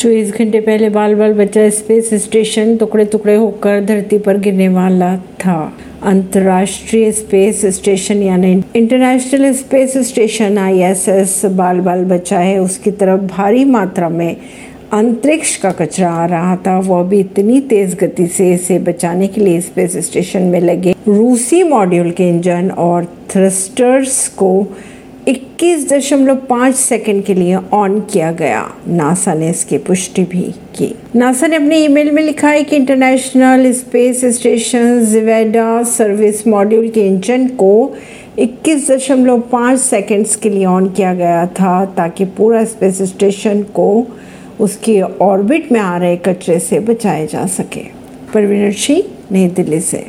चौबीस घंटे पहले बाल बाल बच्चा स्पेस स्टेशन टुकड़े टुकड़े होकर धरती पर गिरने वाला था। अंतर्राष्ट्रीय स्पेस स्टेशन यानी इंटरनेशनल स्पेस स्टेशन आईएसएस बाल बाल बच्चा है। उसकी तरफ़ भारी मात्रा में अंतरिक्ष का कचरा आ रहा था। वह भी इतनी तेज गति से इसे बचाने के लिए स्पेस स्टेशन में लगे। रूसी मॉड्यूल के इंजन और थ्रस्टर्स को 21.5 सेकंड के लिए ऑन किया गया। नासा ने इसकी पुष्टि भी की। नासा ने अपने ईमेल में लिखा है कि international space station Zvezda service module के इंजन को 21.5 सेकंड्स के लिए ऑन किया गया था ताकि पूरा स्पेस स्टेशन को उसके ऑर्बिट में आ रहे कचरे से बचाया जा सके। परवीन सिंह, नई दिल्ली से।